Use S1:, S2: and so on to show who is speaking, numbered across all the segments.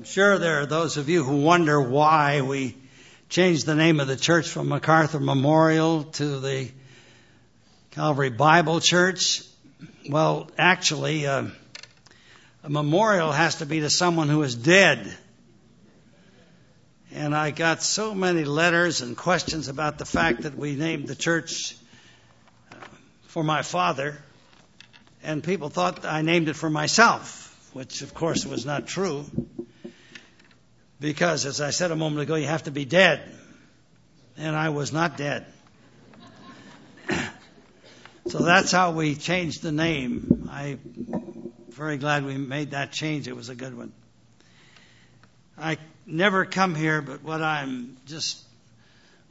S1: I'm sure there are those of you who wonder why we changed the name of the church from MacArthur Memorial to the Calvary Bible Church. Well, actually, uh, a memorial has to be to someone who is dead. And I got so many letters and questions about the fact that we named the church uh, for my father, and people thought I named it for myself, which of course was not true. Because, as I said a moment ago, you have to be dead. And I was not dead. so that's how we changed the name. I'm very glad we made that change. It was a good one. I never come here, but what I'm just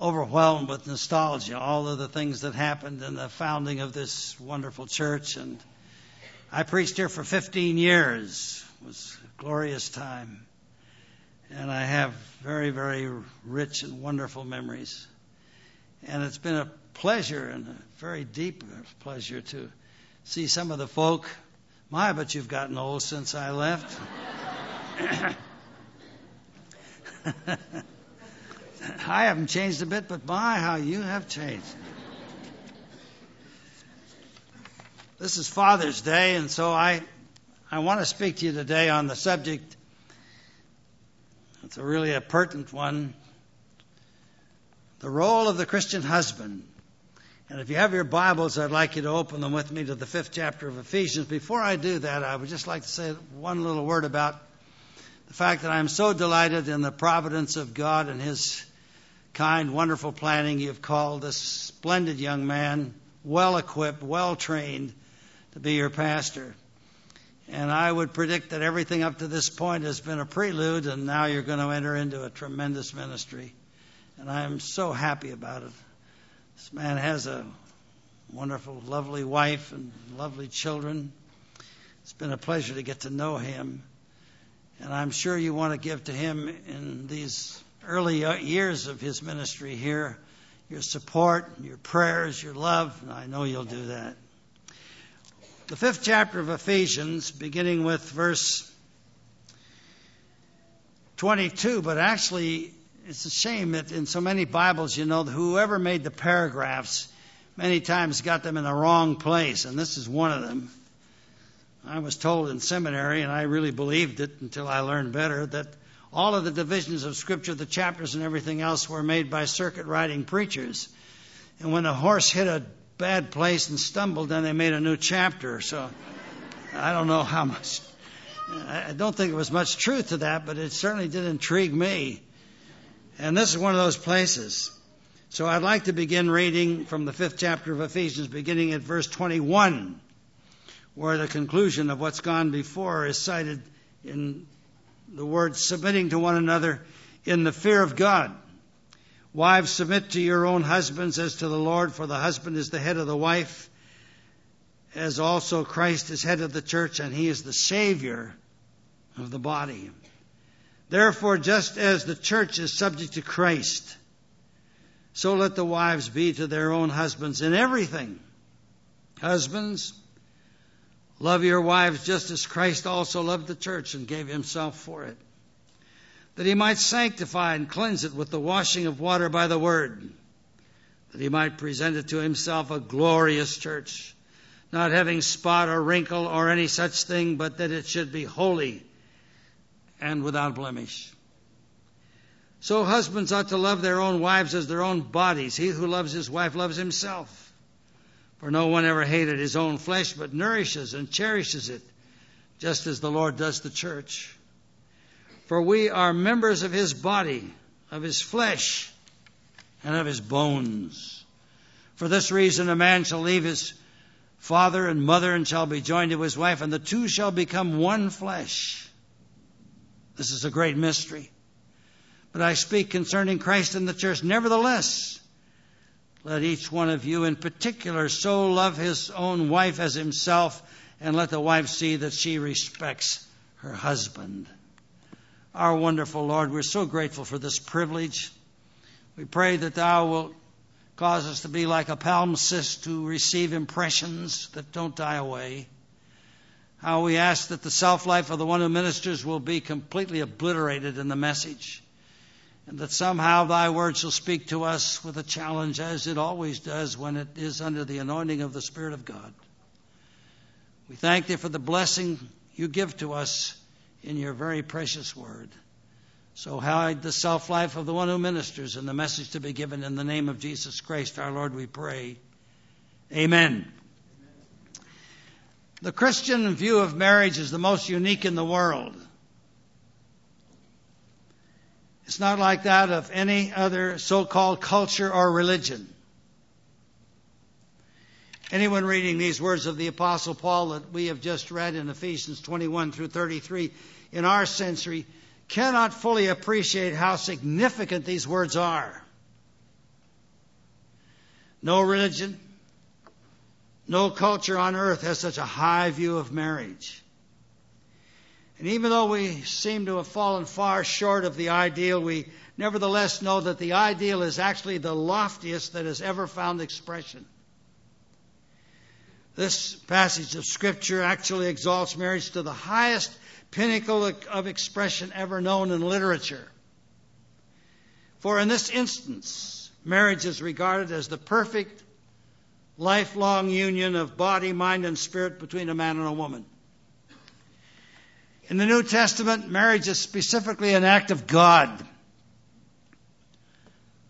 S1: overwhelmed with nostalgia, all of the things that happened in the founding of this wonderful church. And I preached here for 15 years. It was a glorious time. And I have very, very rich and wonderful memories. And it's been a pleasure and a very deep pleasure to see some of the folk. My, but you've gotten old since I left. I haven't changed a bit, but my, how you have changed. This is Father's Day, and so I, I want to speak to you today on the subject it's a really a pertinent one. The role of the Christian husband. And if you have your Bibles, I'd like you to open them with me to the fifth chapter of Ephesians. Before I do that, I would just like to say one little word about the fact that I'm so delighted in the providence of God and His kind, wonderful planning. You've called this splendid young man, well equipped, well trained, to be your pastor. And I would predict that everything up to this point has been a prelude, and now you're going to enter into a tremendous ministry. And I am so happy about it. This man has a wonderful, lovely wife and lovely children. It's been a pleasure to get to know him. And I'm sure you want to give to him in these early uh, years of his ministry here your support, your prayers, your love, and I know you'll do that the fifth chapter of Ephesians, beginning with verse 22, but actually, it's a shame that in so many Bibles, you know, whoever made the paragraphs many times got them in the wrong place, and this is one of them. I was told in seminary, and I really believed it until I learned better, that all of the divisions of Scripture, the chapters and everything else, were made by circuit riding preachers. And when a horse hit a bad place and stumbled, and they made a new chapter. So I don't know how much. I don't think there was much truth to that, but it certainly did intrigue me. And this is one of those places. So I'd like to begin reading from the fifth chapter of Ephesians, beginning at verse 21, where the conclusion of what's gone before is cited in the word submitting to one another in the fear of God. Wives, submit to your own husbands as to the Lord, for the husband is the head of the wife, as also Christ is head of the church, and he is the Savior of the body. Therefore, just as the church is subject to Christ, so let the wives be to their own husbands in everything. Husbands, love your wives just as Christ also loved the church and gave himself for it that he might sanctify and cleanse it with the washing of water by the word, that he might present it to himself a glorious church, not having spot or wrinkle or any such thing, but that it should be holy and without blemish. So husbands ought to love their own wives as their own bodies. He who loves his wife loves himself. For no one ever hated his own flesh, but nourishes and cherishes it, just as the Lord does the church for we are members of his body, of his flesh, and of his bones. For this reason, a man shall leave his father and mother and shall be joined to his wife, and the two shall become one flesh. This is a great mystery. But I speak concerning Christ and the church. Nevertheless, let each one of you in particular so love his own wife as himself, and let the wife see that she respects her husband. Our wonderful Lord, we're so grateful for this privilege. We pray that Thou wilt cause us to be like a palimpsest to receive impressions that don't die away. how we ask that the self life of the one who ministers will be completely obliterated in the message, and that somehow thy word shall speak to us with a challenge, as it always does when it is under the anointing of the Spirit of God. We thank thee for the blessing you give to us in your very precious word. So hide the self life of the one who ministers and the message to be given in the name of Jesus Christ our Lord, we pray. Amen. The Christian view of marriage is the most unique in the world. It's not like that of any other so called culture or religion. Anyone reading these words of the Apostle Paul that we have just read in Ephesians 21 through 33 in our century cannot fully appreciate how significant these words are. No religion, no culture on earth has such a high view of marriage. And even though we seem to have fallen far short of the ideal, we nevertheless know that the ideal is actually the loftiest that has ever found expression. This passage of Scripture actually exalts marriage to the highest pinnacle of expression ever known in literature. For in this instance, marriage is regarded as the perfect lifelong union of body, mind, and spirit between a man and a woman. In the New Testament, marriage is specifically an act of God.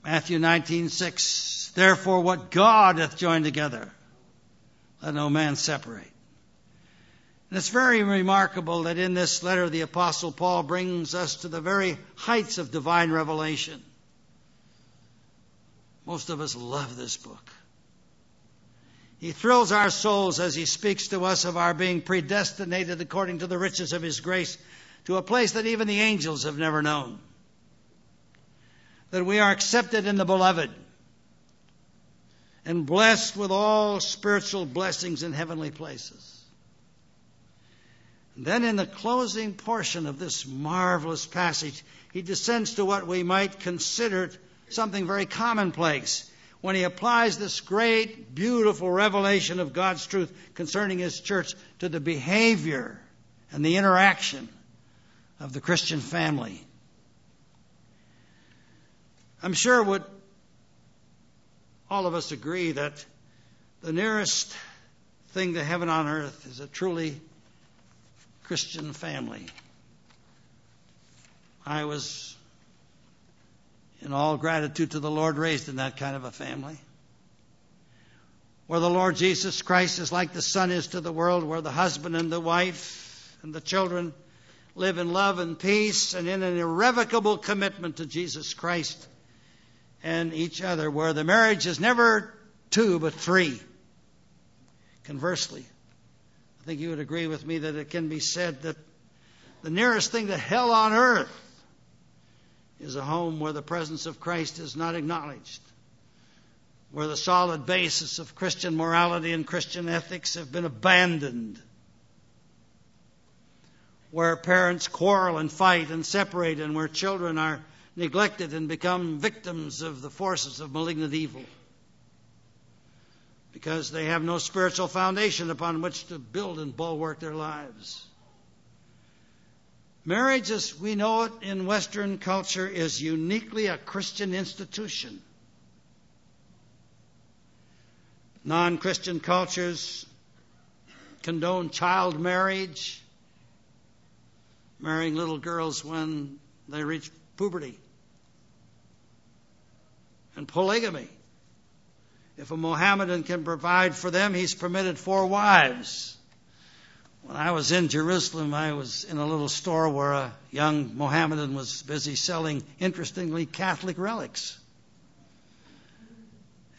S1: Matthew 19:6 Therefore what God hath joined together let no man separate. And it's very remarkable that in this letter the apostle Paul brings us to the very heights of divine revelation. Most of us love this book. He thrills our souls as he speaks to us of our being predestinated according to the riches of his grace to a place that even the angels have never known. That we are accepted in the beloved and blessed with all spiritual blessings in heavenly places. And then in the closing portion of this marvelous passage, he descends to what we might consider something very commonplace when he applies this great, beautiful revelation of God's truth concerning his church to the behavior and the interaction of the Christian family. I'm sure would all of us agree that the nearest thing to heaven on earth is a truly Christian family. I was in all gratitude to the Lord, raised in that kind of a family. Where the Lord Jesus Christ is like the Son is to the world, where the husband and the wife and the children live in love and peace and in an irrevocable commitment to Jesus Christ and each other, where the marriage is never two but three. Conversely, I think you would agree with me that it can be said that the nearest thing to hell on earth is a home where the presence of Christ is not acknowledged, where the solid basis of Christian morality and Christian ethics have been abandoned, where parents quarrel and fight and separate, and where children are neglected and become victims of the forces of malignant evil because they have no spiritual foundation upon which to build and bulwark their lives. Marriage, as we know it in Western culture, is uniquely a Christian institution. Non Christian cultures condone child marriage, marrying little girls when they reach puberty, and polygamy. If a Mohammedan can provide for them, he's permitted four wives. When I was in Jerusalem, I was in a little store where a young Mohammedan was busy selling, interestingly, Catholic relics.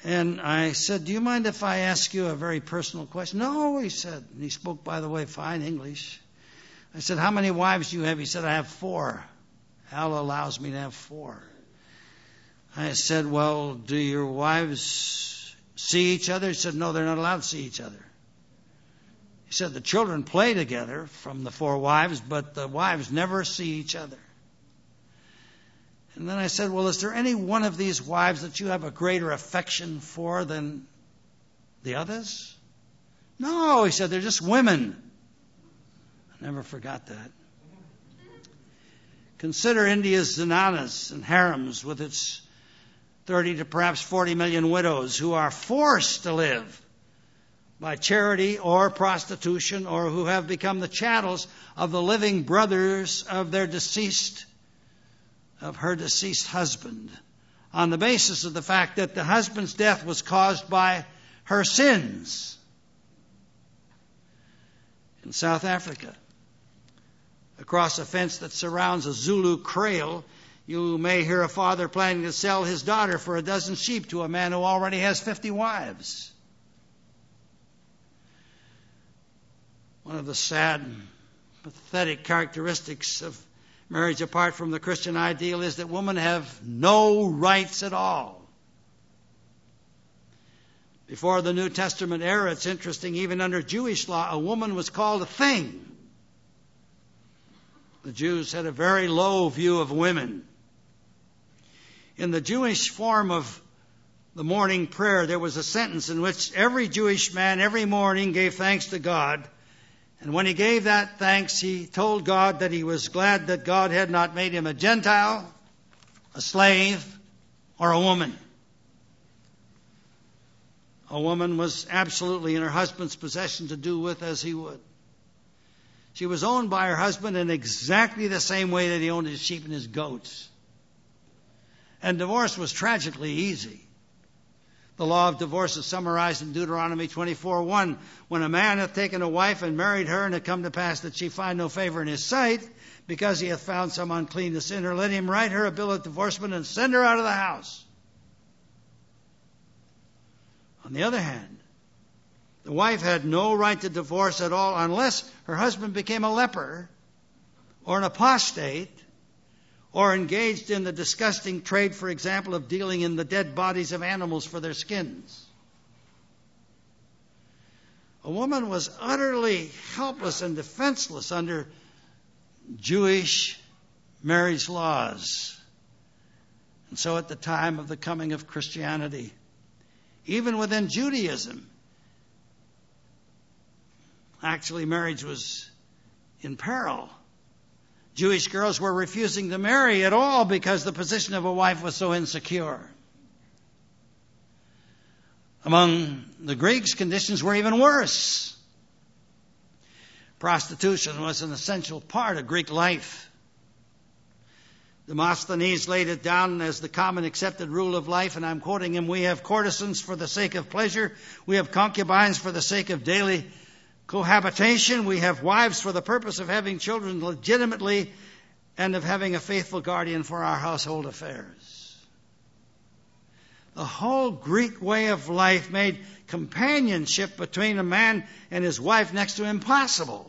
S1: And I said, Do you mind if I ask you a very personal question? No, he said. And he spoke, by the way, fine English. I said, How many wives do you have? He said, I have four. Allah allows me to have four. I said, Well, do your wives see each other? He said, No, they're not allowed to see each other. He said the children play together from the four wives, but the wives never see each other. And then I said, Well, is there any one of these wives that you have a greater affection for than the others? No, he said, they're just women. I never forgot that. Consider India's zenanas and harems with its 30 to perhaps 40 million widows who are forced to live by charity or prostitution or who have become the chattels of the living brothers of their deceased of her deceased husband on the basis of the fact that the husband's death was caused by her sins. In South Africa, across a fence that surrounds a Zulu kraal, you may hear a father planning to sell his daughter for a dozen sheep to a man who already has 50 wives. One of the sad, pathetic characteristics of marriage apart from the Christian ideal is that women have no rights at all. Before the New Testament era, it's interesting, even under Jewish law, a woman was called a thing. The Jews had a very low view of women. In the Jewish form of the morning prayer, there was a sentence in which every Jewish man every morning gave thanks to God and when he gave that thanks, he told God that he was glad that God had not made him a Gentile, a slave, or a woman. A woman was absolutely in her husband's possession to do with as he would. She was owned by her husband in exactly the same way that he owned his sheep and his goats. And divorce was tragically easy. The law of divorce is summarized in Deuteronomy 24:1. When a man hath taken a wife and married her, and it come to pass that she find no favor in his sight, because he hath found some uncleanness in her, let him write her a bill of divorcement and send her out of the house. On the other hand, the wife had no right to divorce at all unless her husband became a leper or an apostate or engaged in the disgusting trade, for example, of dealing in the dead bodies of animals for their skins. A woman was utterly helpless and defenseless under Jewish marriage laws. And so, at the time of the coming of Christianity, even within Judaism, actually marriage was in peril. Jewish girls were refusing to marry at all because the position of a wife was so insecure. Among the Greeks, conditions were even worse. Prostitution was an essential part of Greek life. Demosthenes laid it down as the common accepted rule of life, and I'm quoting him We have courtesans for the sake of pleasure, we have concubines for the sake of daily cohabitation. We have wives for the purpose of having children legitimately and of having a faithful guardian for our household affairs. The whole Greek way of life made companionship between a man and his wife next to impossible.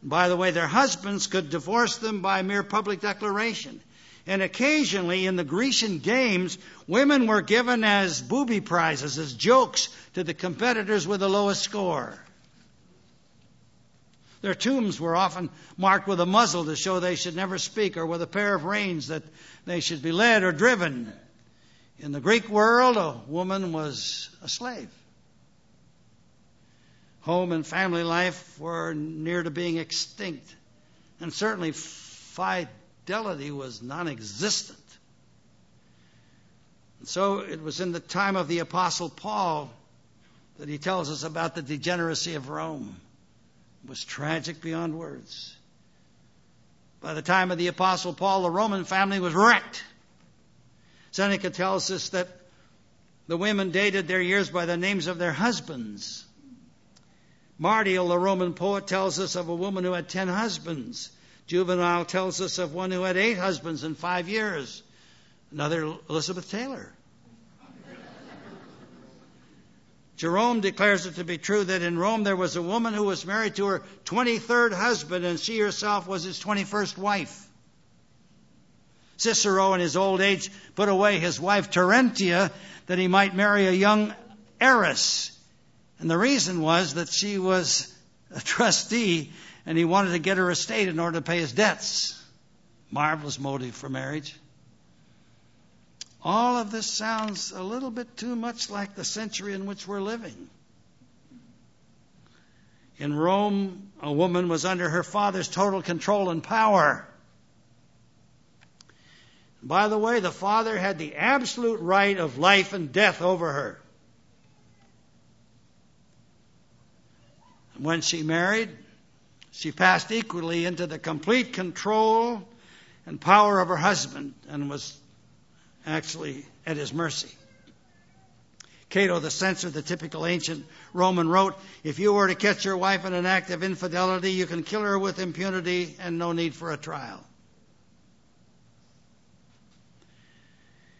S1: By the way, their husbands could divorce them by mere public declaration. And occasionally in the Grecian games, women were given as booby prizes, as jokes to the competitors with the lowest score. Their tombs were often marked with a muzzle to show they should never speak, or with a pair of reins that they should be led or driven. In the Greek world, a woman was a slave. Home and family life were near to being extinct, and certainly fidelity was non existent. And So it was in the time of the Apostle Paul that he tells us about the degeneracy of Rome. It was tragic beyond words. By the time of the Apostle Paul, the Roman family was wrecked. Seneca tells us that the women dated their years by the names of their husbands. Martial, the Roman poet, tells us of a woman who had ten husbands. Juvenal tells us of one who had eight husbands in five years. Another, Elizabeth Taylor. Jerome declares it to be true that in Rome there was a woman who was married to her 23rd husband and she herself was his 21st wife. Cicero in his old age put away his wife Terentia that he might marry a young heiress. And the reason was that she was a trustee and he wanted to get her estate in order to pay his debts. Marvelous motive for marriage. All of this sounds a little bit too much like the century in which we're living. In Rome, a woman was under her father's total control and power. By the way, the father had the absolute right of life and death over her. When she married, she passed equally into the complete control and power of her husband and was actually at his mercy. Cato the censor, the typical ancient Roman, wrote If you were to catch your wife in an act of infidelity, you can kill her with impunity and no need for a trial.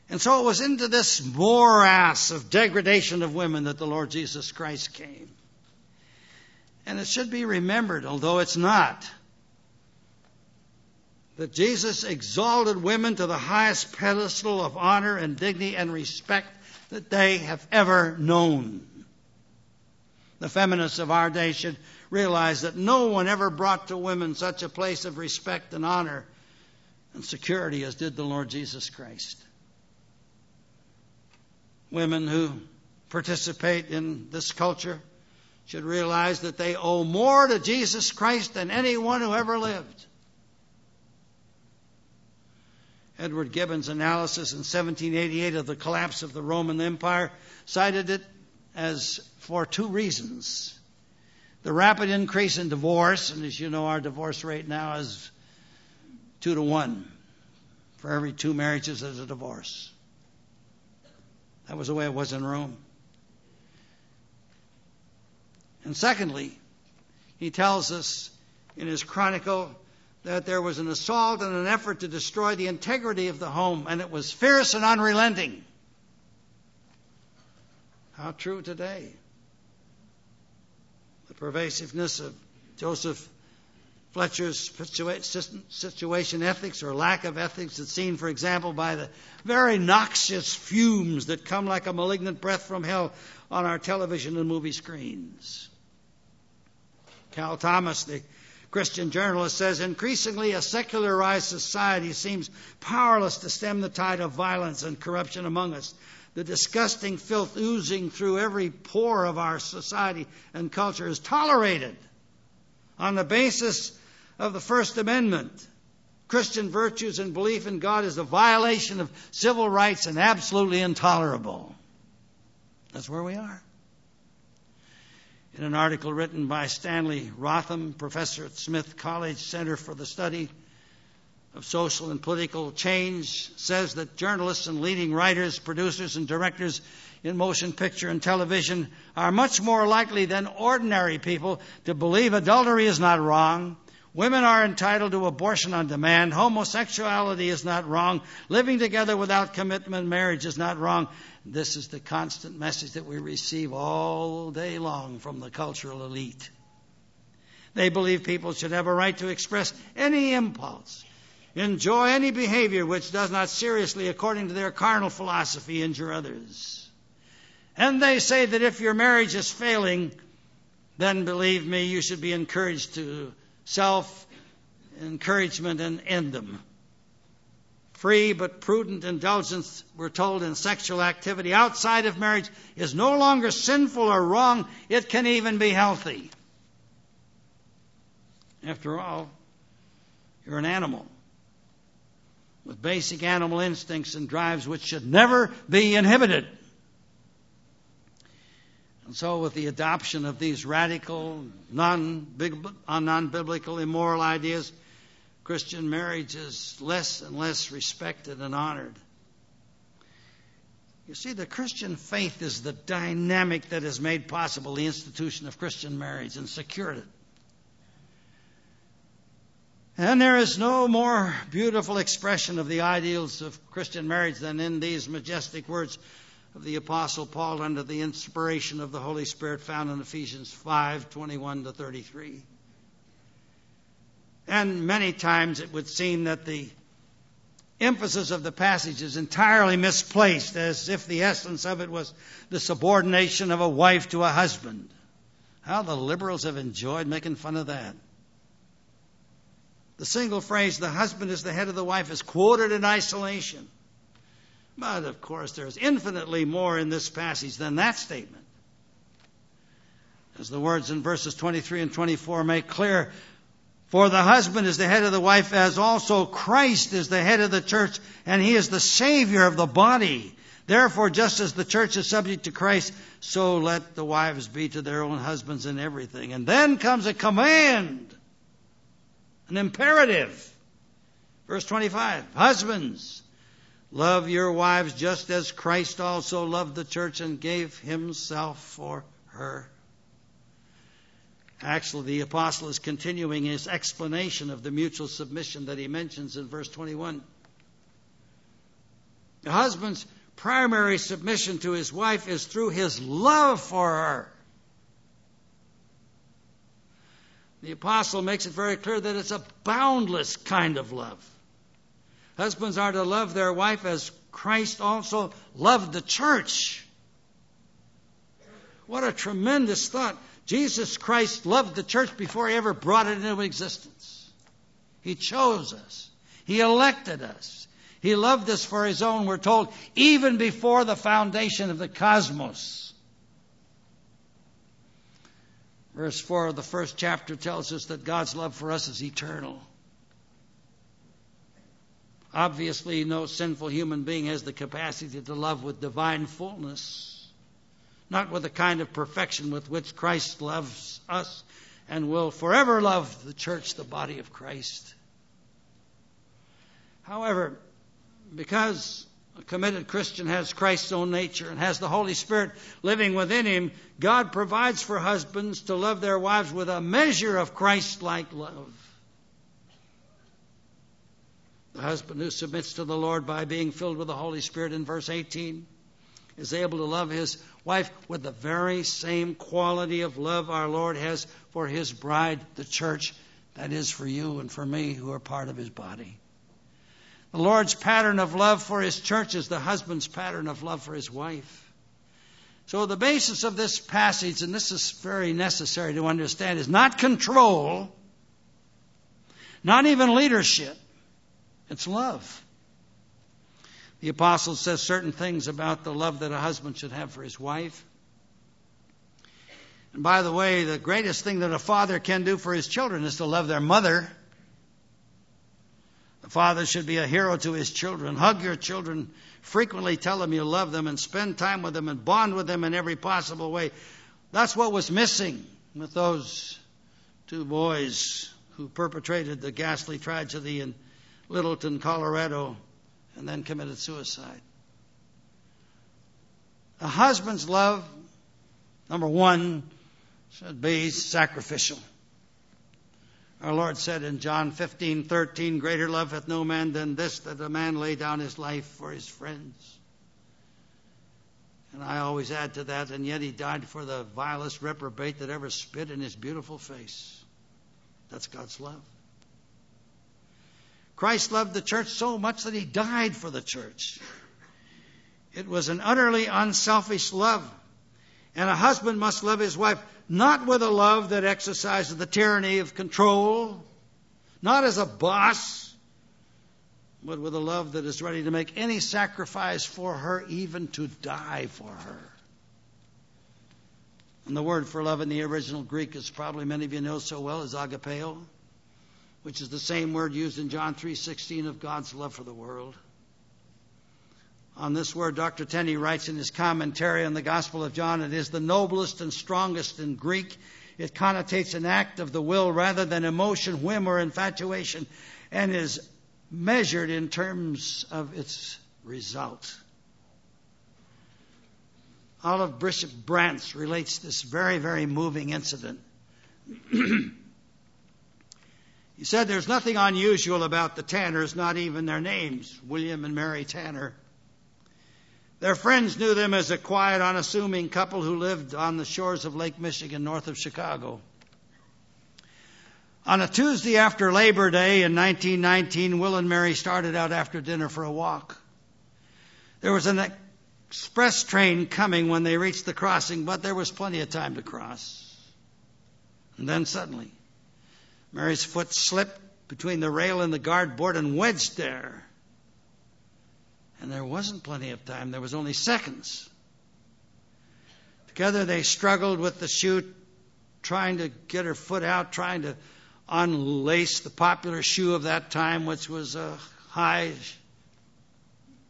S1: And so it was into this morass of degradation of women that the Lord Jesus Christ came. And it should be remembered, although it's not, that Jesus exalted women to the highest pedestal of honor and dignity and respect that they have ever known. The feminists of our day should realize that no one ever brought to women such a place of respect and honor and security as did the Lord Jesus Christ. Women who participate in this culture should realize that they owe more to Jesus Christ than anyone who ever lived. Edward Gibbon's analysis in 1788 of the collapse of the Roman Empire cited it as for two reasons. The rapid increase in divorce, and as you know, our divorce rate now is two to one. For every two marriages, there's a divorce. That was the way it was in Rome. And secondly, he tells us in his chronicle that there was an assault and an effort to destroy the integrity of the home, and it was fierce and unrelenting. How true today. The pervasiveness of Joseph Fletcher's situation ethics or lack of ethics is seen, for example, by the very noxious fumes that come like a malignant breath from hell on our television and movie screens. Cal Thomas, the Christian journalist, says increasingly a secularized society seems powerless to stem the tide of violence and corruption among us. The disgusting filth oozing through every pore of our society and culture is tolerated on the basis of the First Amendment. Christian virtues and belief in God is a violation of civil rights and absolutely intolerable. That's where we are in an article written by Stanley Rothman, professor at Smith College Center for the Study of Social and Political Change, says that journalists and leading writers, producers, and directors in motion picture and television are much more likely than ordinary people to believe adultery is not wrong, Women are entitled to abortion on demand. Homosexuality is not wrong. Living together without commitment, marriage is not wrong. This is the constant message that we receive all day long from the cultural elite. They believe people should have a right to express any impulse, enjoy any behavior which does not seriously, according to their carnal philosophy, injure others. And they say that if your marriage is failing, then believe me, you should be encouraged to self encouragement and end them. Free but prudent indulgence, we're told, in sexual activity outside of marriage is no longer sinful or wrong, it can even be healthy. After all, you're an animal with basic animal instincts and drives which should never be inhibited. And so, with the adoption of these radical, non uh, biblical, immoral ideas, Christian marriage is less and less respected and honored. You see, the Christian faith is the dynamic that has made possible the institution of Christian marriage and secured it. And there is no more beautiful expression of the ideals of Christian marriage than in these majestic words of the Apostle Paul under the inspiration of the Holy Spirit found in Ephesians 5 21 to 33. And many times it would seem that the emphasis of the passage is entirely misplaced, as if the essence of it was the subordination of a wife to a husband. How the liberals have enjoyed making fun of that. The single phrase, the husband is the head of the wife, is quoted in isolation. But of course, there's infinitely more in this passage than that statement. As the words in verses 23 and 24 make clear, for the husband is the head of the wife, as also Christ is the head of the church, and he is the Savior of the body. Therefore, just as the church is subject to Christ, so let the wives be to their own husbands in everything. And then comes a command, an imperative. Verse 25 Husbands, love your wives just as Christ also loved the church and gave himself for her. Actually, the apostle is continuing his explanation of the mutual submission that he mentions in verse 21. The husband's primary submission to his wife is through his love for her. The apostle makes it very clear that it's a boundless kind of love. Husbands are to love their wife as Christ also loved the church. What a tremendous thought. Jesus Christ loved the church before he ever brought it into existence. He chose us. He elected us. He loved us for his own, we're told, even before the foundation of the cosmos. Verse 4 of the first chapter tells us that God's love for us is eternal. Obviously, no sinful human being has the capacity to love with divine fullness, not with the kind of perfection with which Christ loves us and will forever love the church, the body of Christ. However, because a committed Christian has Christ's own nature and has the Holy Spirit living within him, God provides for husbands to love their wives with a measure of Christ like love. The husband who submits to the Lord by being filled with the Holy Spirit in verse 18 is able to love his wife with the very same quality of love our Lord has for his bride, the church, that is for you and for me who are part of his body. The Lord's pattern of love for his church is the husband's pattern of love for his wife. So, the basis of this passage, and this is very necessary to understand, is not control, not even leadership, it's love. The apostle says certain things about the love that a husband should have for his wife. And by the way, the greatest thing that a father can do for his children is to love their mother. The father should be a hero to his children. Hug your children. Frequently tell them you love them and spend time with them and bond with them in every possible way. That's what was missing with those two boys who perpetrated the ghastly tragedy in Littleton, Colorado, and then committed suicide. A husband's love, number one, should be sacrificial. Our Lord said in John 15, 13, Greater love hath no man than this, that a man lay down his life for his friends. And I always add to that, and yet he died for the vilest reprobate that ever spit in his beautiful face. That's God's love. Christ loved the church so much that he died for the church. It was an utterly unselfish love. And a husband must love his wife not with a love that exercises the tyranny of control, not as a boss, but with a love that is ready to make any sacrifice for her, even to die for her. And the word for love in the original Greek, as probably many of you know so well, is agapeo which is the same word used in John 3:16 of God's love for the world. On this word, Dr. Tenney writes in his commentary on the Gospel of John, it is the noblest and strongest in Greek. It connotates an act of the will rather than emotion, whim, or infatuation, and is measured in terms of its result. Olive Bishop Brandts relates this very, very moving incident. He said there's nothing unusual about the Tanners, not even their names, William and Mary Tanner. Their friends knew them as a quiet, unassuming couple who lived on the shores of Lake Michigan, north of Chicago. On a Tuesday after Labor Day in 1919, Will and Mary started out after dinner for a walk. There was an express train coming when they reached the crossing, but there was plenty of time to cross. And then suddenly, Mary's foot slipped between the rail and the guard board and wedged there. And there wasn't plenty of time, there was only seconds. Together they struggled with the chute trying to get her foot out, trying to unlace the popular shoe of that time, which was a high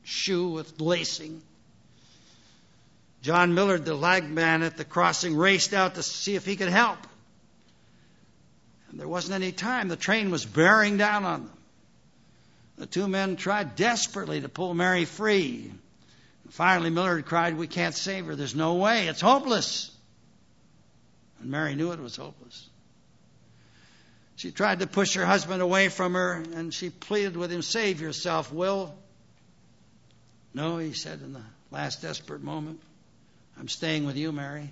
S1: shoe with lacing. John Millard, the lag man at the crossing, raced out to see if he could help. And there wasn't any time. The train was bearing down on them. The two men tried desperately to pull Mary free. Finally, Millard cried, We can't save her. There's no way. It's hopeless. And Mary knew it was hopeless. She tried to push her husband away from her, and she pleaded with him, Save yourself, Will. No, he said in the last desperate moment, I'm staying with you, Mary.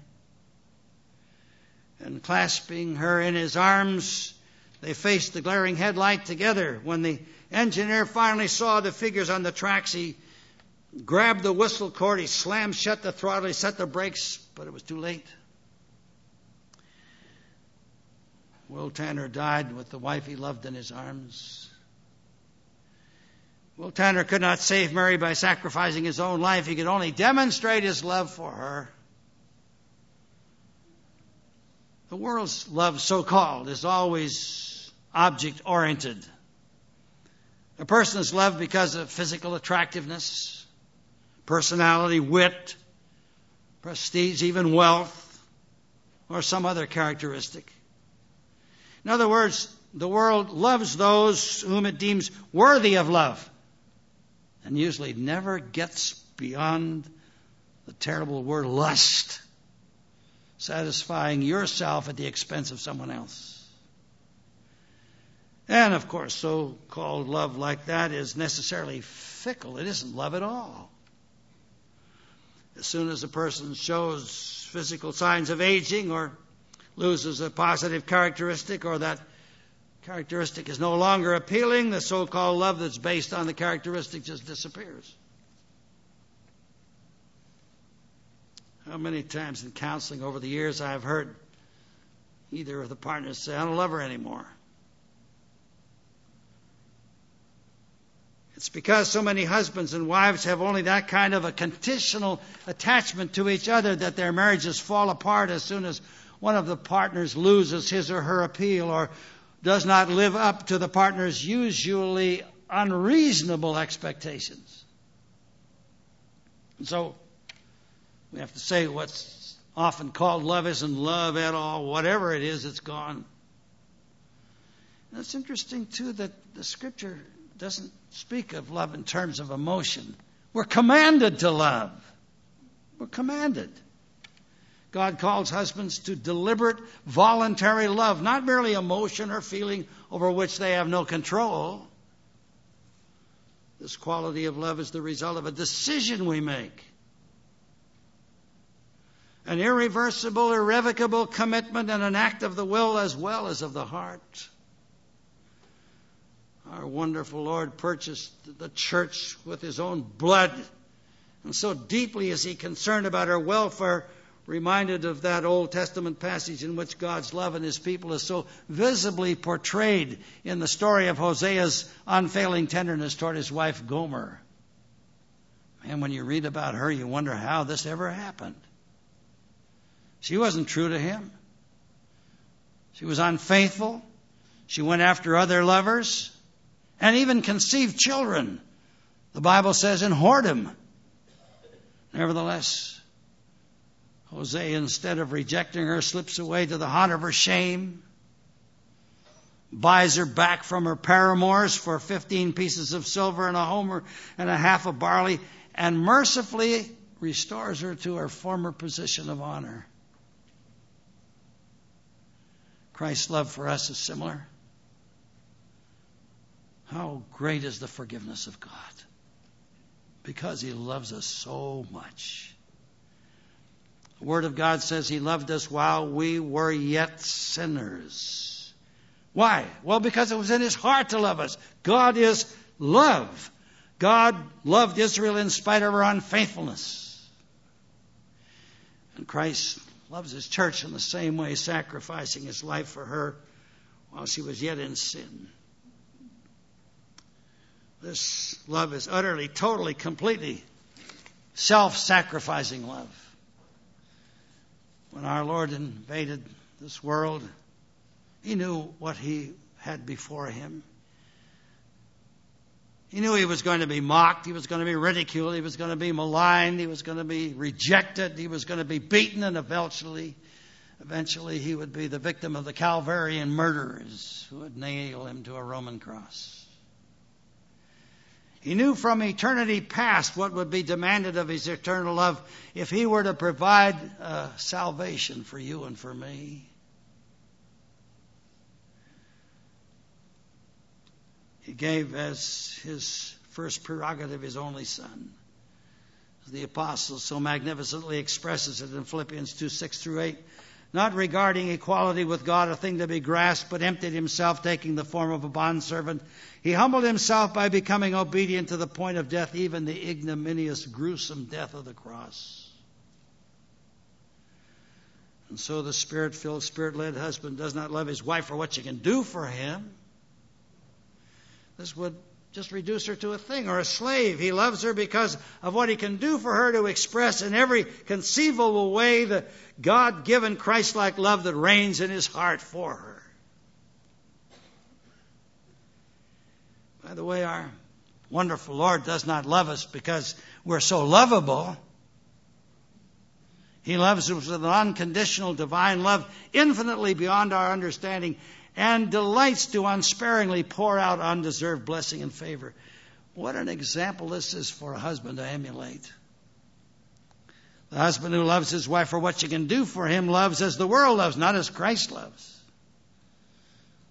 S1: And clasping her in his arms, they faced the glaring headlight together. When the engineer finally saw the figures on the tracks, he grabbed the whistle cord, he slammed shut the throttle, he set the brakes, but it was too late. Will Tanner died with the wife he loved in his arms. Will Tanner could not save Mary by sacrificing his own life. He could only demonstrate his love for her. The world's love, so called, is always object oriented. A person is loved because of physical attractiveness, personality, wit, prestige, even wealth, or some other characteristic. In other words, the world loves those whom it deems worthy of love and usually never gets beyond the terrible word lust, satisfying yourself at the expense of someone else. And of course, so called love like that is necessarily fickle. It isn't love at all. As soon as a person shows physical signs of aging or loses a positive characteristic or that characteristic is no longer appealing, the so called love that's based on the characteristic just disappears. How many times in counseling over the years I've heard either of the partners say, I don't love her anymore. It's because so many husbands and wives have only that kind of a conditional attachment to each other that their marriages fall apart as soon as one of the partners loses his or her appeal or does not live up to the partner's usually unreasonable expectations. So we have to say what's often called love isn't love at all. Whatever it is, it's gone. And it's interesting, too, that the scripture doesn't speak of love in terms of emotion. We're commanded to love. We're commanded. God calls husbands to deliberate, voluntary love, not merely emotion or feeling over which they have no control. This quality of love is the result of a decision we make. An irreversible, irrevocable commitment and an act of the will as well as of the heart. Our wonderful Lord purchased the church with his own blood. And so deeply is he concerned about our welfare reminded of that Old Testament passage in which God's love and his people is so visibly portrayed in the story of Hosea's unfailing tenderness toward his wife Gomer. And when you read about her, you wonder how this ever happened. She wasn't true to him. She was unfaithful. She went after other lovers and even conceived children. The Bible says in whoredom. Nevertheless, Hosea, instead of rejecting her, slips away to the haunt of her shame, buys her back from her paramours for 15 pieces of silver and a homer and a half of barley, and mercifully restores her to her former position of honor. Christ's love for us is similar. How great is the forgiveness of God! Because He loves us so much. The Word of God says He loved us while we were yet sinners. Why? Well, because it was in His heart to love us. God is love. God loved Israel in spite of her unfaithfulness. And Christ loves His church in the same way, sacrificing His life for her while she was yet in sin. This love is utterly, totally, completely self sacrificing love when our Lord invaded this world. He knew what he had before him. He knew he was going to be mocked, he was going to be ridiculed, he was going to be maligned, he was going to be rejected, he was going to be beaten, and eventually, eventually he would be the victim of the Calvarian murderers who would nail him to a Roman cross. He knew from eternity past what would be demanded of his eternal love if he were to provide uh, salvation for you and for me. Gave as his first prerogative his only son. The apostle so magnificently expresses it in Philippians 2 6 through 8. Not regarding equality with God a thing to be grasped, but emptied himself, taking the form of a bondservant. He humbled himself by becoming obedient to the point of death, even the ignominious, gruesome death of the cross. And so the spirit filled, spirit led husband does not love his wife for what she can do for him this would just reduce her to a thing or a slave. He loves her because of what he can do for her to express in every conceivable way the God given Christ like love that reigns in his heart for her. By the way, our wonderful Lord does not love us because we're so lovable. He loves us with an unconditional divine love, infinitely beyond our understanding, and delights to unsparingly pour out undeserved blessing and favor. What an example this is for a husband to emulate. The husband who loves his wife for what she can do for him loves as the world loves, not as Christ loves.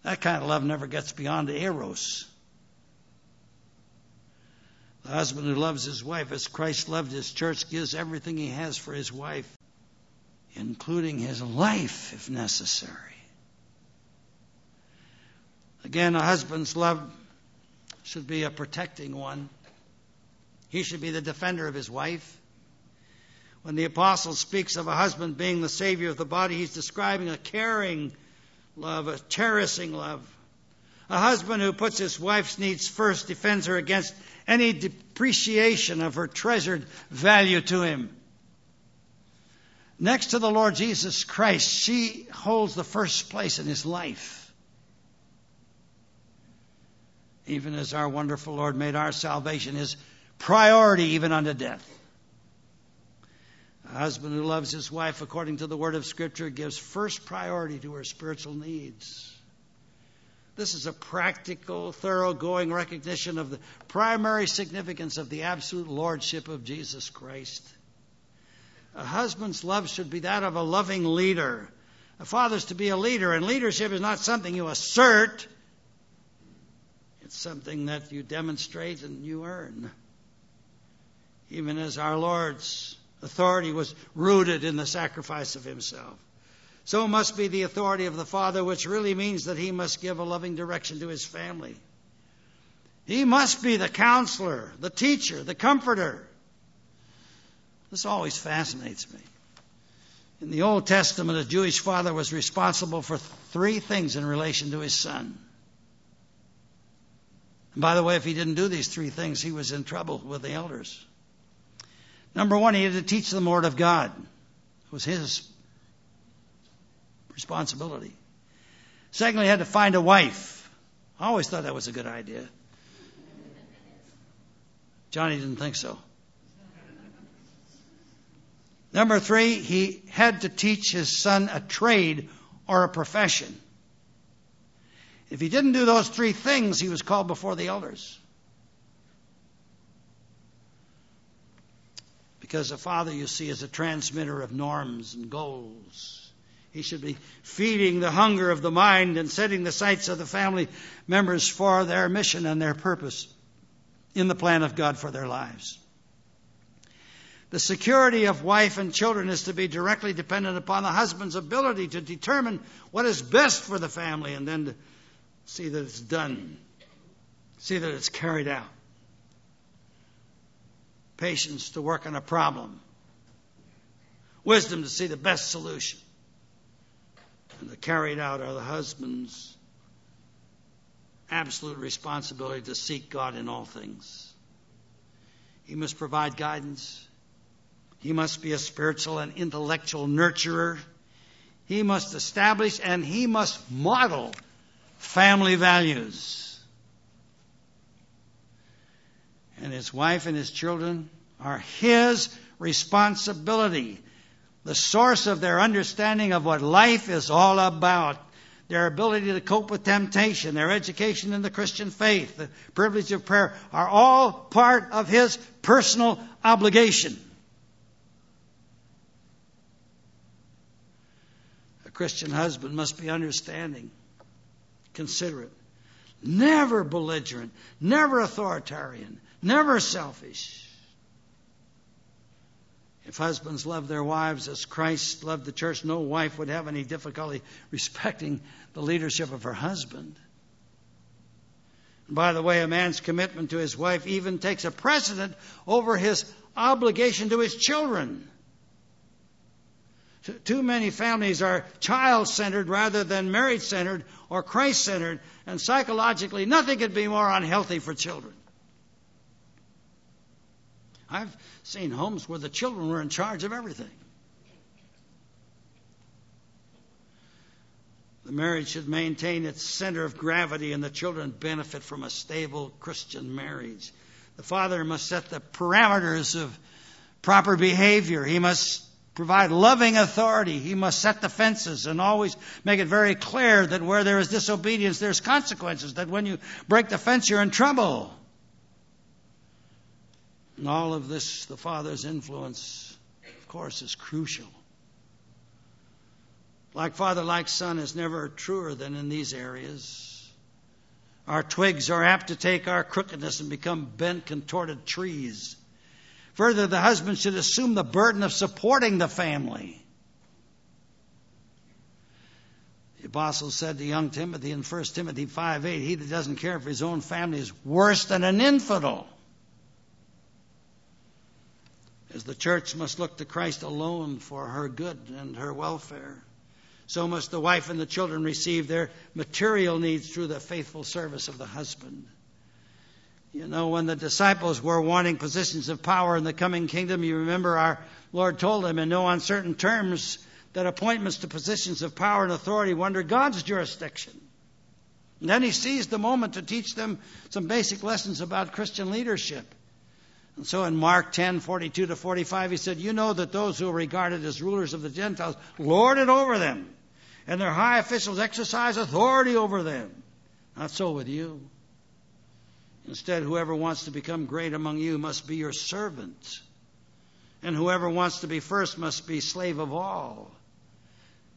S1: That kind of love never gets beyond eros. The husband who loves his wife as Christ loved his church gives everything he has for his wife, including his life if necessary. Again, a husband's love should be a protecting one. He should be the defender of his wife. When the apostle speaks of a husband being the savior of the body, he's describing a caring love, a cherishing love. A husband who puts his wife's needs first defends her against any depreciation of her treasured value to him. Next to the Lord Jesus Christ, she holds the first place in his life even as our wonderful Lord made our salvation his priority even unto death. A husband who loves his wife according to the word of Scripture gives first priority to her spiritual needs. This is a practical, thoroughgoing recognition of the primary significance of the absolute lordship of Jesus Christ. A husband's love should be that of a loving leader. A father's to be a leader, and leadership is not something you assert, it's something that you demonstrate and you earn. Even as our Lord's authority was rooted in the sacrifice of Himself. So must be the authority of the Father, which really means that He must give a loving direction to His family. He must be the counselor, the teacher, the comforter. This always fascinates me. In the Old Testament, a Jewish father was responsible for three things in relation to his son. And by the way, if he didn't do these three things, he was in trouble with the elders. Number one, he had to teach them the Word of God. It was his responsibility. Secondly, he had to find a wife. I always thought that was a good idea. Johnny didn't think so. Number three, he had to teach his son a trade or a profession. If he didn't do those three things, he was called before the elders. Because a father, you see, is a transmitter of norms and goals. He should be feeding the hunger of the mind and setting the sights of the family members for their mission and their purpose in the plan of God for their lives. The security of wife and children is to be directly dependent upon the husband's ability to determine what is best for the family and then to see that it's done, see that it's carried out. Patience to work on a problem, wisdom to see the best solution. And the carried out are the husband's absolute responsibility to seek God in all things. He must provide guidance. He must be a spiritual and intellectual nurturer. he must establish and he must model family values. And his wife and his children are his responsibility, the source of their understanding of what life is all about their ability to cope with temptation, their education in the Christian faith, the privilege of prayer are all part of his personal obligation. A Christian husband must be understanding, considerate, never belligerent, never authoritarian, never selfish. If husbands love their wives as Christ loved the church, no wife would have any difficulty respecting the leadership of her husband. And by the way, a man's commitment to his wife even takes a precedent over his obligation to his children. Too many families are child centered rather than marriage centered or Christ centered, and psychologically, nothing could be more unhealthy for children. I've seen homes where the children were in charge of everything. The marriage should maintain its center of gravity, and the children benefit from a stable Christian marriage. The father must set the parameters of proper behavior. He must provide loving authority. He must set the fences and always make it very clear that where there is disobedience, there's consequences, that when you break the fence, you're in trouble. And all of this, the Father's influence, of course, is crucial. Like Father, like Son is never truer than in these areas. Our twigs are apt to take our crookedness and become bent, contorted trees. Further, the husband should assume the burden of supporting the family. The apostle said to young Timothy in 1 Timothy 5 8, He that doesn't care for his own family is worse than an infidel as the church must look to Christ alone for her good and her welfare, so must the wife and the children receive their material needs through the faithful service of the husband. You know, when the disciples were wanting positions of power in the coming kingdom, you remember our Lord told them in no uncertain terms that appointments to positions of power and authority were under God's jurisdiction. And then he seized the moment to teach them some basic lessons about Christian leadership. And so in Mark 10, 42 to 45, he said, You know that those who are regarded as rulers of the Gentiles lord it over them, and their high officials exercise authority over them. Not so with you. Instead, whoever wants to become great among you must be your servant. And whoever wants to be first must be slave of all.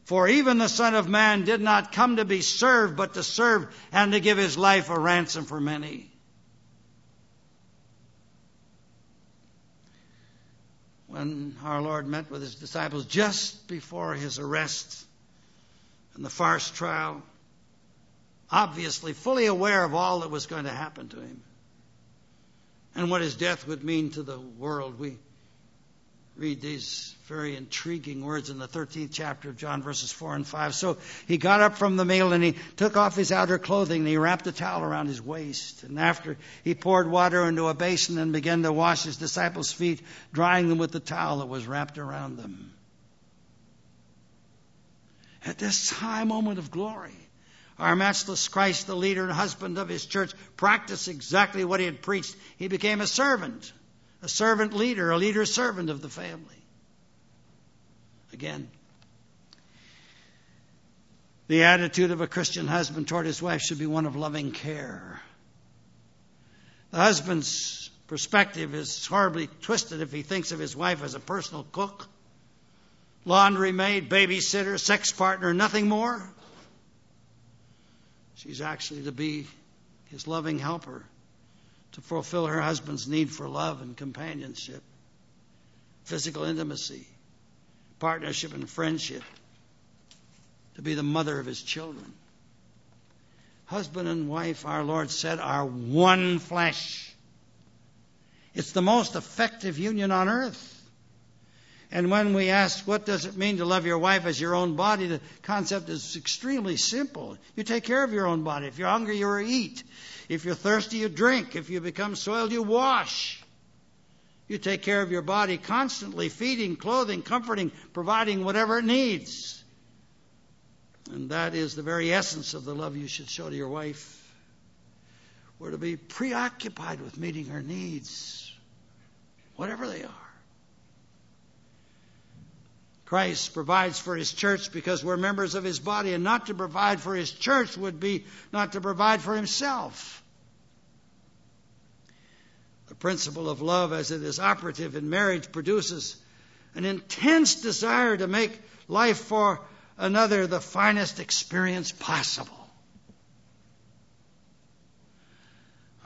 S1: For even the Son of Man did not come to be served, but to serve and to give his life a ransom for many. when our Lord met with his disciples just before his arrest and the farce trial, obviously fully aware of all that was going to happen to him and what his death would mean to the world. We read these very intriguing words in the 13th chapter of John, verses 4 and 5. So he got up from the meal and he took off his outer clothing and he wrapped a towel around his waist. And after he poured water into a basin and began to wash his disciples' feet, drying them with the towel that was wrapped around them. At this high moment of glory, our matchless Christ, the leader and husband of his church, practiced exactly what he had preached. He became a servant a servant leader, a leader servant of the family. Again, the attitude of a Christian husband toward his wife should be one of loving care. The husband's perspective is horribly twisted if he thinks of his wife as a personal cook, laundry maid, babysitter, sex partner, nothing more. She's actually to be his loving helper to fulfill her husband's need for love and companionship, physical intimacy, partnership, and friendship, to be the mother of his children. Husband and wife, our Lord said, are one flesh. It's the most effective union on earth. And when we ask, what does it mean to love your wife as your own body, the concept is extremely simple. You take care of your own body. If you're hungry, you eat. If you're thirsty, you drink. If you become soiled, you wash. You take care of your body constantly, feeding, clothing, comforting, providing whatever it needs. And that is the very essence of the love you should show to your wife. We're to be preoccupied with meeting her needs, whatever they are. Christ provides for his church because we're members of his body, and not to provide for his church would be not to provide for himself. The principle of love, as it is operative in marriage, produces an intense desire to make life for another the finest experience possible.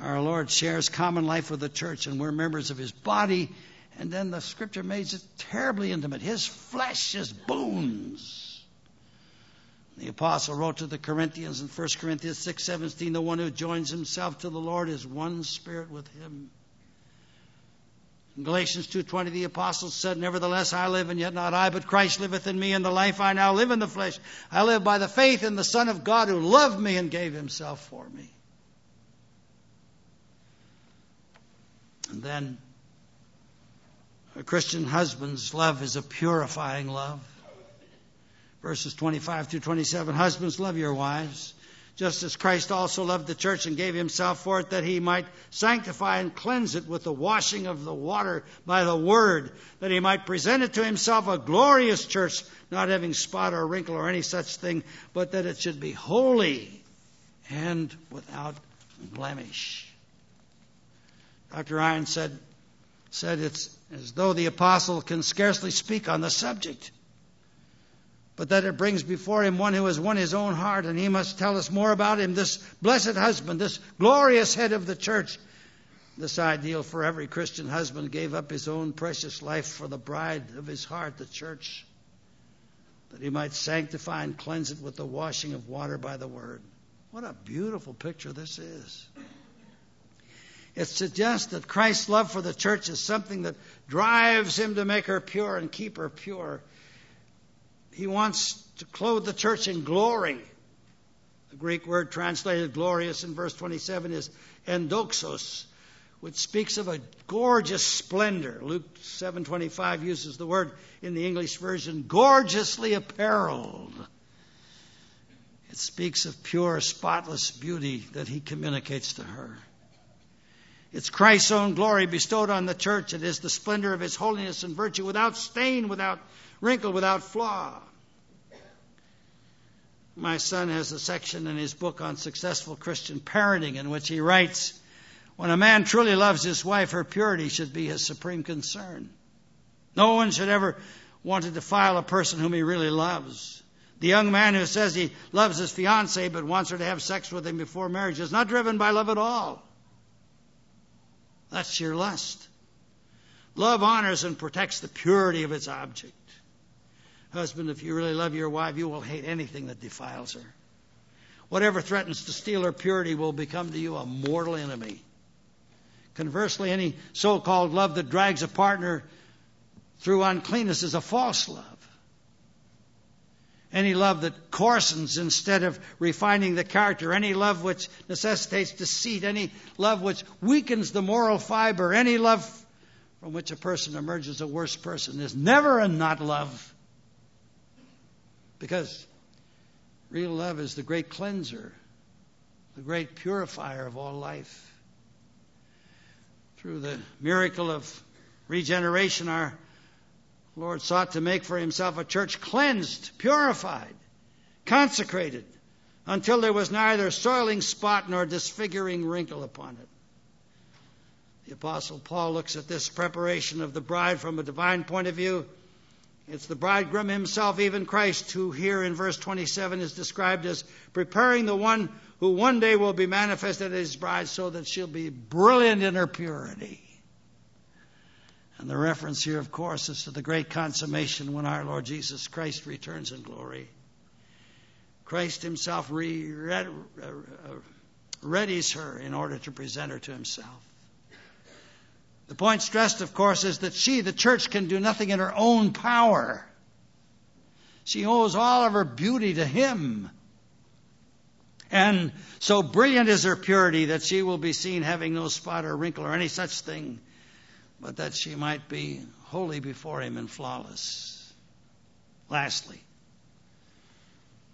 S1: Our Lord shares common life with the church, and we're members of His body. And then the Scripture makes it terribly intimate. His flesh is bones. The apostle wrote to the Corinthians in 1 Corinthians 6:17, "The one who joins himself to the Lord is one spirit with Him." In Galatians 2:20 the apostle said, "Nevertheless I live and yet not I, but Christ liveth in me, and the life I now live in the flesh, I live by the faith in the Son of God who loved me and gave himself for me." And then a Christian husband's love is a purifying love. Verses 25 through 27 Husbands, love your wives just as Christ also loved the church and gave himself for it, that he might sanctify and cleanse it with the washing of the water by the word, that he might present it to himself a glorious church, not having spot or wrinkle or any such thing, but that it should be holy and without blemish. Dr. Ironside, said it's as though the apostle can scarcely speak on the subject but that it brings before him one who has won his own heart, and he must tell us more about him, this blessed husband, this glorious head of the church. This ideal for every Christian husband gave up his own precious life for the bride of his heart, the church, that he might sanctify and cleanse it with the washing of water by the word. What a beautiful picture this is. It suggests that Christ's love for the church is something that drives him to make her pure and keep her pure he wants to clothe the church in glory. The Greek word translated glorious in verse 27 is endoxos, which speaks of a gorgeous splendor. Luke 7:25 uses the word in the English version gorgeously apparelled. It speaks of pure, spotless beauty that he communicates to her. It's Christ's own glory bestowed on the church. It is the splendor of his holiness and virtue without stain, without wrinkle, without flaw. My son has a section in his book on successful Christian parenting in which he writes When a man truly loves his wife, her purity should be his supreme concern. No one should ever want to defile a person whom he really loves. The young man who says he loves his fiancee but wants her to have sex with him before marriage is not driven by love at all. That's your lust. Love honors and protects the purity of its object. Husband, if you really love your wife, you will hate anything that defiles her. Whatever threatens to steal her purity will become to you a mortal enemy. Conversely, any so called love that drags a partner through uncleanness is a false love. Any love that coarsens instead of refining the character, any love which necessitates deceit, any love which weakens the moral fiber, any love from which a person emerges a worse person is never a not love. Because real love is the great cleanser, the great purifier of all life. Through the miracle of regeneration, our Lord sought to make for himself a church cleansed, purified, consecrated, until there was neither soiling spot nor disfiguring wrinkle upon it. The Apostle Paul looks at this preparation of the bride from a divine point of view it's the bridegroom himself, even Christ, who here in verse 27 is described as preparing the one who one day will be manifested as his bride so that she'll be brilliant in her purity. And the reference here, of course, is to the great consummation when our Lord Jesus Christ returns in glory. Christ himself re- uh, readies her in order to present her to himself. The point stressed, of course, is that she, the church, can do nothing in her own power. She owes all of her beauty to Him. And so brilliant is her purity that she will be seen having no spot or wrinkle or any such thing, but that she might be holy before Him and flawless. Lastly,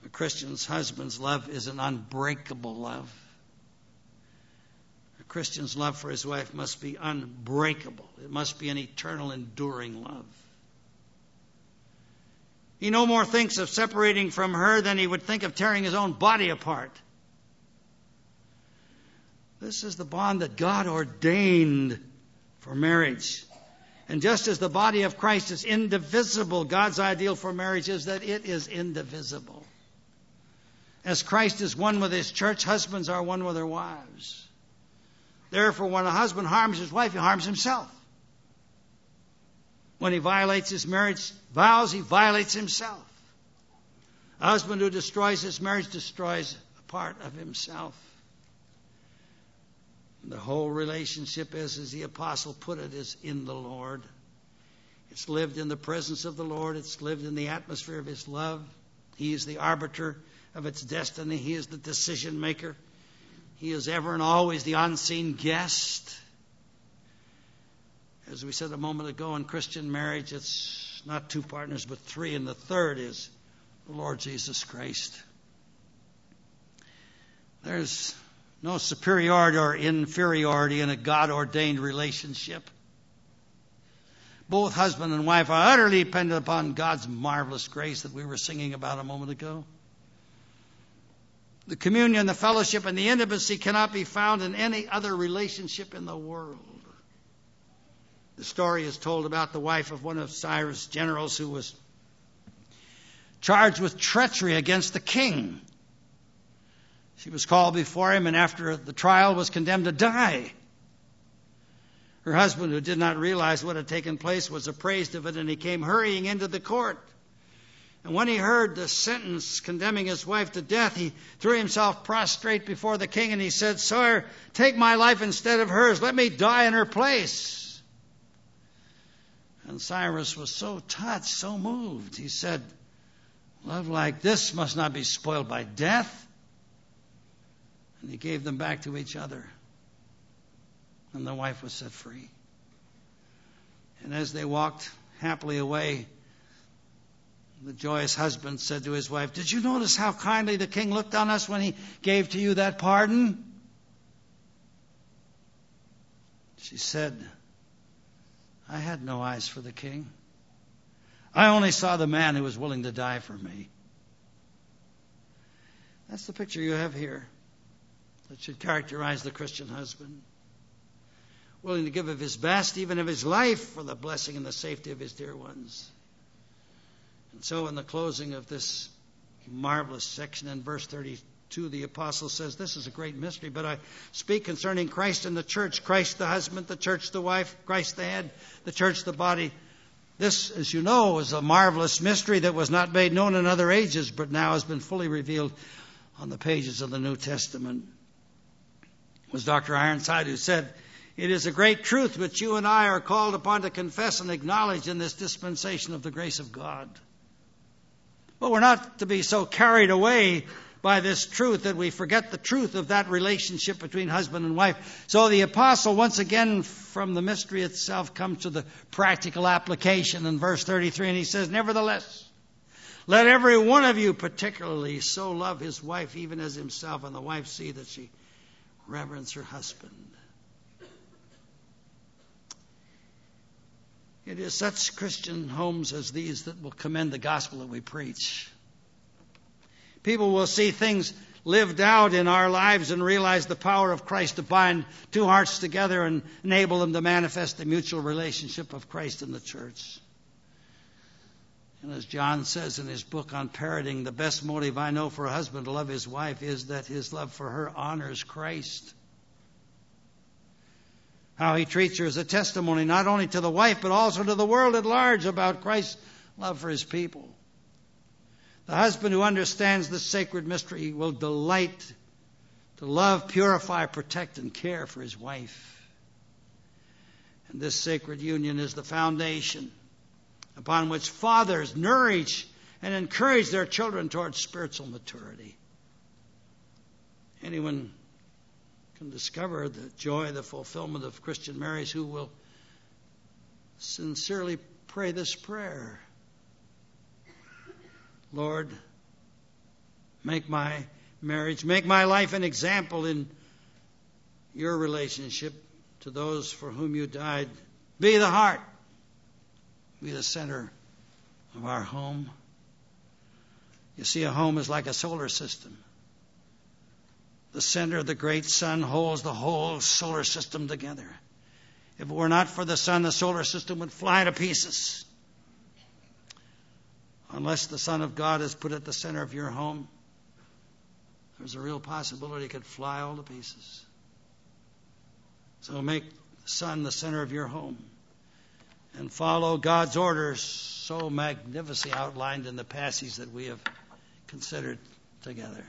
S1: A Christian's husband's love is an unbreakable love. A Christian's love for his wife must be unbreakable. It must be an eternal, enduring love. He no more thinks of separating from her than he would think of tearing his own body apart. This is the bond that God ordained for marriage. And just as the body of Christ is indivisible, God's ideal for marriage is that it is indivisible. As Christ is one with his church, husbands are one with their wives. Therefore, when a husband harms his wife, he harms himself. When he violates his marriage vows, he violates himself. A husband who destroys his marriage destroys a part of himself. The whole relationship is, as the apostle put it, is in the Lord. It's lived in the presence of the Lord. It's lived in the atmosphere of His love. He is the arbiter of its destiny. He is the decision maker. He is ever and always the unseen guest. As we said a moment ago in Christian marriage, it's not two partners, but three, and the third is the Lord Jesus Christ. There's no superiority or inferiority in a God ordained relationship. Both husband and wife are utterly dependent upon God's marvelous grace that we were singing about a moment ago. The communion, the fellowship, and the intimacy cannot be found in any other relationship in the world. The story is told about the wife of one of Cyrus' generals who was charged with treachery against the king. She was called before him, and after the trial, was condemned to die. Her husband, who did not realize what had taken place, was appraised of it, and he came hurrying into the court. And when he heard the sentence condemning his wife to death, he threw himself prostrate before the king, and he said, Sir, take my life instead of hers. Let me die in her place. And Cyrus was so touched, so moved. He said, Love like this must not be spoiled by death. And he gave them back to each other. And the wife was set free. And as they walked happily away, the joyous husband said to his wife, Did you notice how kindly the king looked on us when he gave to you that pardon? She said, I had no eyes for the king. I only saw the man who was willing to die for me. That's the picture you have here that should characterize the Christian husband. Willing to give of his best, even of his life, for the blessing and the safety of his dear ones. And so, in the closing of this marvelous section in verse 32, the apostle says, This is a great mystery, but I speak concerning Christ and the church Christ the husband, the church the wife, Christ the head, the church the body. This, as you know, is a marvelous mystery that was not made known in other ages, but now has been fully revealed on the pages of the New Testament was Dr. Ironside who said, It is a great truth which you and I are called upon to confess and acknowledge in this dispensation of the grace of God. But we're not to be so carried away by this truth that we forget the truth of that relationship between husband and wife. So the apostle, once again, from the mystery itself, comes to the practical application in verse 33, and he says, Nevertheless, let every one of you particularly so love his wife even as himself, and the wife see that she reverence her husband. It is such Christian homes as these that will commend the gospel that we preach. People will see things lived out in our lives and realize the power of Christ to bind two hearts together and enable them to manifest the mutual relationship of Christ and the church. And as John says in his book on parenting, the best motive I know for a husband to love his wife is that his love for her honors Christ. How he treats her is a testimony not only to the wife, but also to the world at large about Christ's love for his people. The husband who understands this sacred mystery will delight to love, purify, protect, and care for his wife. And this sacred union is the foundation upon which fathers nourish and encourage their children towards spiritual maturity. Anyone can discover the joy, the fulfillment of Christian marriage who will sincerely pray this prayer Lord, Make my marriage, make my life an example in your relationship to those for whom you died. Be the heart, be the center of our home. You see, a home is like a solar system. The center of the great sun holds the whole solar system together. If it were not for the sun, the solar system would fly to pieces. Unless the Son of God is put at the center of your home, there's a real possibility it could fly all to pieces. So make the Son the center of your home and follow God's orders so magnificently outlined in the passage that we have considered together.